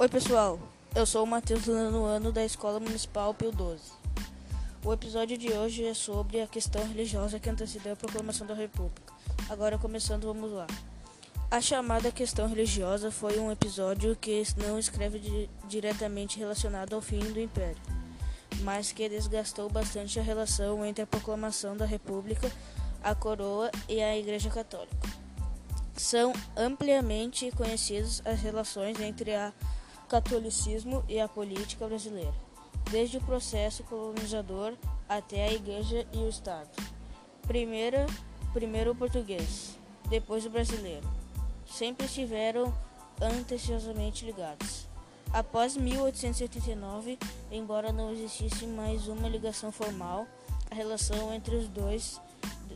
Oi pessoal, eu sou o Matheus nono ano da Escola Municipal Pio 12. O episódio de hoje é sobre a questão religiosa que antecedeu a proclamação da República. Agora começando, vamos lá. A chamada questão religiosa foi um episódio que não escreve di diretamente relacionado ao fim do Império, mas que desgastou bastante a relação entre a proclamação da República, a coroa e a Igreja Católica. São ampliamente conhecidas as relações entre a catolicismo e a política brasileira, desde o processo colonizador até a igreja e o Estado. Primeira, primeiro o português, depois o brasileiro. Sempre estiveram anteciosamente ligados. Após 1889, embora não existisse mais uma ligação formal, a relação entre os dois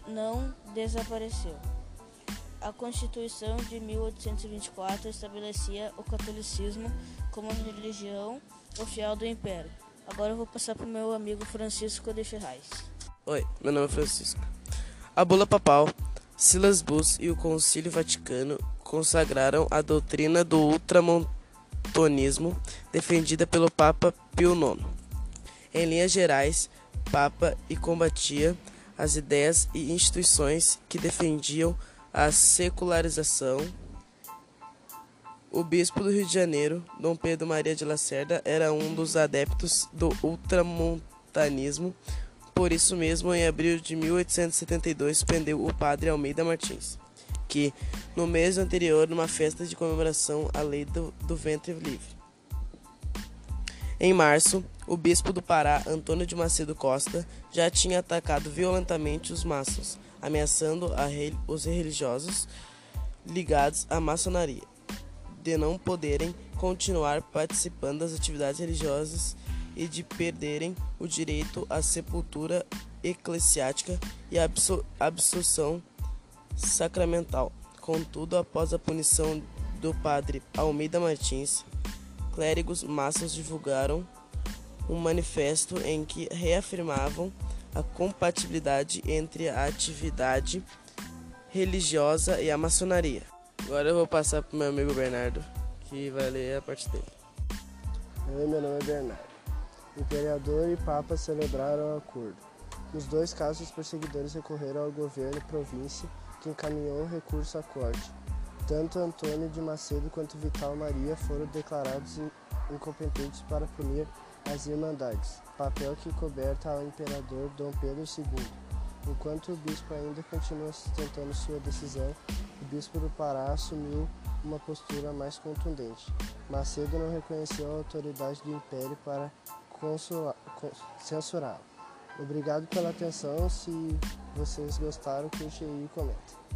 não desapareceu. A Constituição de 1824 estabelecia o catolicismo como religião oficial do Império. Agora eu vou passar para o meu amigo Francisco de Ferraz. Oi, meu nome é Francisco. A bula papal, Silas Bus e o Concílio Vaticano consagraram a doutrina do ultramontonismo defendida pelo Papa Pio IX. Em linhas gerais, Papa e combatia as ideias e instituições que defendiam a secularização. O bispo do Rio de Janeiro, Dom Pedro Maria de Lacerda, era um dos adeptos do ultramontanismo. Por isso mesmo, em abril de 1872, prendeu o padre Almeida Martins, que, no mês anterior, numa festa de comemoração à lei do, do ventre livre. Em março, o bispo do Pará, Antônio de Macedo Costa, já tinha atacado violentamente os maçons, ameaçando rei, os religiosos ligados à maçonaria de não poderem continuar participando das atividades religiosas e de perderem o direito à sepultura eclesiástica e à absolução sacramental. Contudo, após a punição do padre Almeida Martins, clérigos maçons divulgaram um manifesto em que reafirmavam a compatibilidade entre a atividade religiosa e a maçonaria. Agora eu vou passar para o meu amigo Bernardo, que vai ler a parte dele. Oi, meu nome é Bernardo. Imperador e Papa celebraram o acordo. Nos dois casos, os perseguidores recorreram ao governo e província, que encaminhou o recurso à corte. Tanto Antônio de Macedo quanto Vital Maria foram declarados incompetentes para punir as Irmandades, papel que coberta ao imperador Dom Pedro II. Enquanto o bispo ainda continua sustentando sua decisão, o bispo do Pará assumiu uma postura mais contundente. Macedo não reconheceu a autoridade do império para censurá-lo. Obrigado pela atenção. Se vocês gostaram, curte aí e comenta.